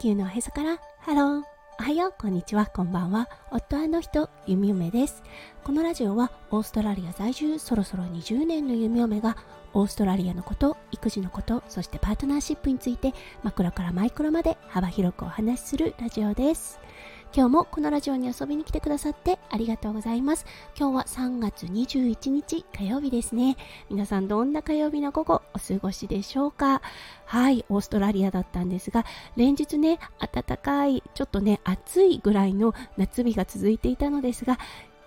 地球のおへそから。ハロー。おはよう。こんにちは。こんばんは。夫の人ゆみおめです。このラジオはオーストラリア在住そろそろ20年のゆみおめがオーストラリアのこと育児のことそしてパートナーシップについてマクロからマイクロまで幅広くお話しするラジオです。今日もこのラジオに遊びに来てくださってありがとうございます。今日は3月21日火曜日ですね。皆さんどんな火曜日の午後お過ごしでしょうか？はい、オーストラリアだったんですが、連日ね、暖かい、ちょっとね、暑いぐらいの夏日が続いていたのですが、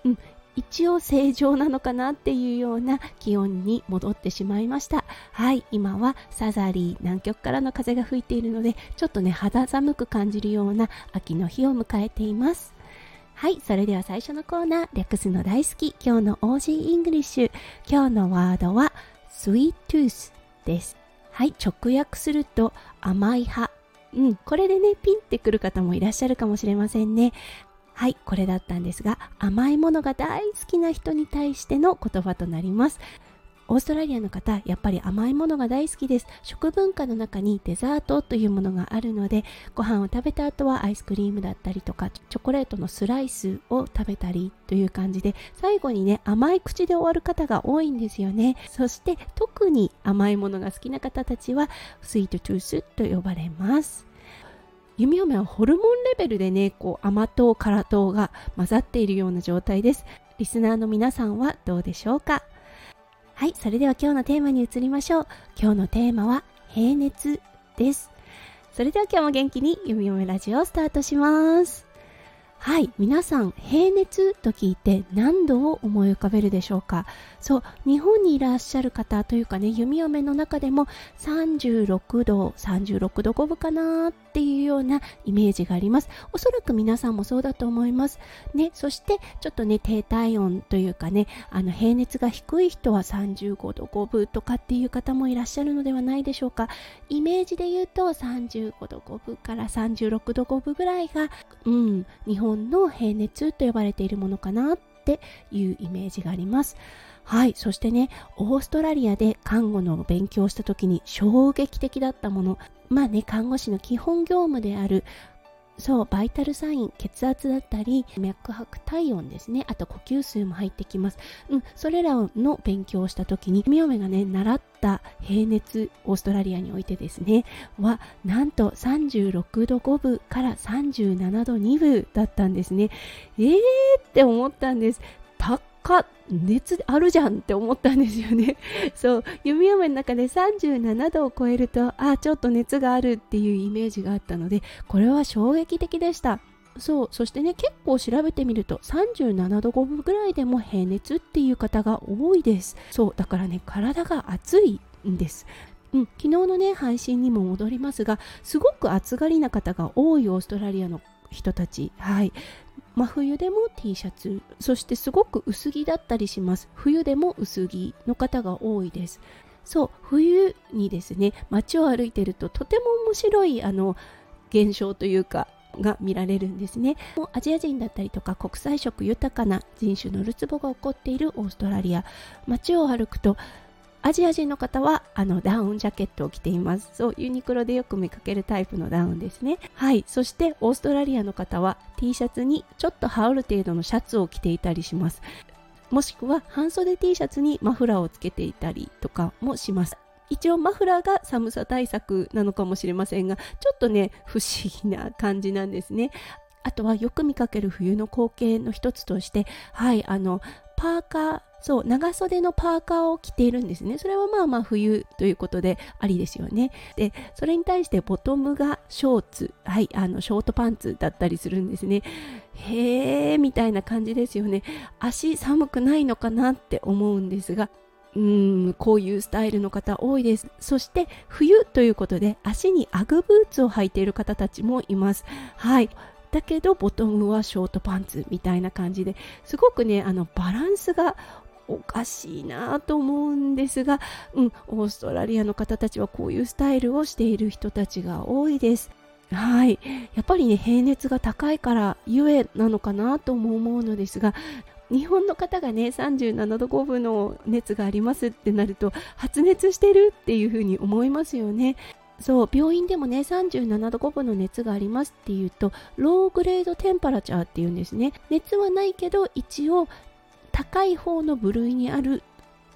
うん、一応正常なのかなっていうような気温に戻ってしまいました。はい今は southerly 南極からの風が吹いているのでちょっとね肌寒く感じるような秋の日を迎えています。はいそれでは最初のコーナー略すの大好き今日の Aussie English。今日のワードは Sweet Tooth です。はい直訳すると甘い歯うん、これでね、ピンってくる方もいらっしゃるかもしれませんね。はい、これだったんですが、甘いものが大好きな人に対しての言葉となります。オーストラリアの方、やっぱり甘いものが大好きです。食文化の中にデザートというものがあるので、ご飯を食べた後はアイスクリームだったりとか、チョコレートのスライスを食べたりという感じで、最後にね、甘い口で終わる方が多いんですよね。そして特に甘いものが好きな方たちは、スイートトゥースと呼ばれます。弓嫁はホルモンレベルでねこう甘党辛党が混ざっているような状態です。リスナーの皆さんはどうでしょうか？はいそれでは今日のテーマに移りましょう。今日のテーマは平熱です。それでは今日も元気に弓嫁ラジオをスタートします。はい皆さん平熱と聞いて何度を思い浮かべるでしょうか？そう日本にいらっしゃる方というかね弓嫁の中でも36度36度5分かなっていうようなイメージがあります。おそらく皆さんもそうだと思います。ねそしてちょっとね低体温というかねあの平熱が低い人は35度5分とかっていう方もいらっしゃるのではないでしょうか。イメージで言うと35度5分から36度5分ぐらいがうん日本の平熱と呼ばれているものかなっていうイメージがあります。はい、そしてね、オーストラリアで看護の勉強をした時に衝撃的だったもの、まあね、看護師の基本業務であるそうバイタルサイン血圧だったり脈拍体温ですね。あと呼吸数も入ってきます、うん、それらの勉強をした時にみおめがね習った平熱オーストラリアにおいてですねはなんと36度5分から37度2分だったんですね。えーって思ったんです。か熱あるじゃんって思ったんですよね。そう。弓嫁の中で37度を超えるとあちょっと熱があるっていうイメージがあったのでこれは衝撃的でした。そう。そしてね結構調べてみると37度5分ぐらいでも平熱っていう方が多いです。そう。だからね体が熱いんです。うん、昨日のね配信にも戻りますがすごく暑がりな方が多いオーストラリアの人たち。はい。真冬でも T シャツ。そしてすごく薄着だったりします。冬でも薄着の方が多いです。そう冬にですね街を歩いてるととても面白いあの現象というかが見られるんですね。アジア人だったりとか国際色豊かな人種のるつぼが起こっているオーストラリア。街を歩くとアジア人の方はあのダウンジャケットを着ています。そうユニクロでよく見かけるタイプのダウンですね。はい。そしてオーストラリアの方は T シャツにちょっと羽織る程度のシャツを着ていたりします。もしくは半袖 T シャツにマフラーをつけていたりとかもします。一応マフラーが寒さ対策なのかもしれませんがちょっとね不思議な感じなんですね。あとはよく見かける冬の光景の一つとしてはいあのパーカーそう長袖のパーカーを着ているんですね。それはまあまあ冬ということでありですよね。でそれに対してボトムがショーツはいあのショートパンツだったりするんですね。へえみたいな感じですよね。足寒くないのかなって思うんですがうんこういうスタイルの方多いです。そして冬ということで足にアグブーツを履いている方たちもいます。はい。だけどボトムはショートパンツみたいな感じですごくねあのバランスがおかしいなと思うんですが、うん、オーストラリアの方たちはこういうスタイルをしている人たちが多いです。はい、やっぱりね平熱が高いからゆえなのかなとも思うのですが日本の方がね37度5分の熱がありますってなると発熱してるっていうふうに思いますよねそう病院でもね37度5分の熱がありますっていうとローグレードテンパラチャーっていうんですね熱はないけど一応高い方の部類にある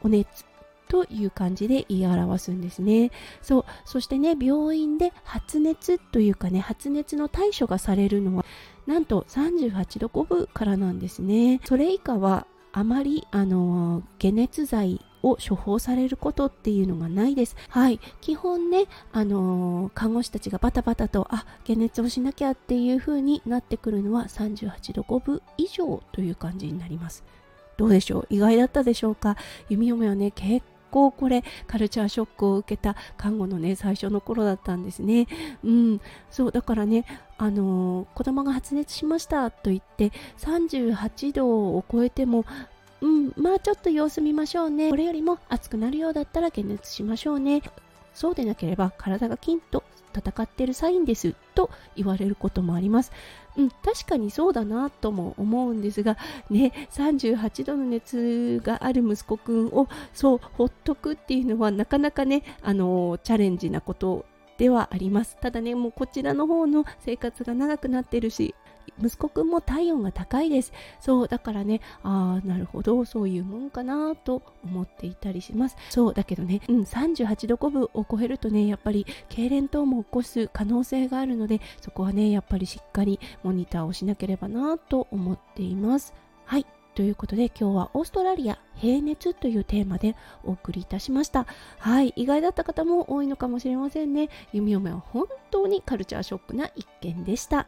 お熱という感じで言い表すんですね。そう。そしてね、病院で発熱というかね、発熱の対処がされるのは、なんと38度5分からなんですね。それ以下は、あまり、あの解熱剤を処方されることっていうのがないです。はい。基本ね、あのー、看護師たちがバタバタと、あ、解熱をしなきゃっていう風になってくるのは38度5分以上という感じになります。どうでしょう？意外だったでしょうか？弓嫁はね、結構これカルチャーショックを受けた看護のね最初の頃だったんですね。うん、そうだからねあのー、子供が発熱しましたと言って38度を超えてもうん、まあちょっと様子見ましょうね。これよりも暑くなるようだったら解熱しましょうね。そうでなければ体が金と戦ってるサインですと言われることもあります。うん、確かにそうだなとも思うんですが、ね、38度の熱がある息子くんをそうほっとくっていうのはなかなかね、あのチャレンジなことではあります。ただね、もうこちらの方の生活が長くなってるし、息子くんも体温が高いです。そう、だからね、ああ、なるほど、そういうもんかなと思っていたりします。そう、だけどね、うん、38度5分を超えるとね、やっぱり痙攣等も起こす可能性があるので、そこはね、やっぱりしっかりモニターをしなければなと思っています。はい。ということで今日はオーストラリア平熱というテーマでお送りいたしましたはい意外だった方も多いのかもしれませんね弓嫁は本当にカルチャーショックな一件でした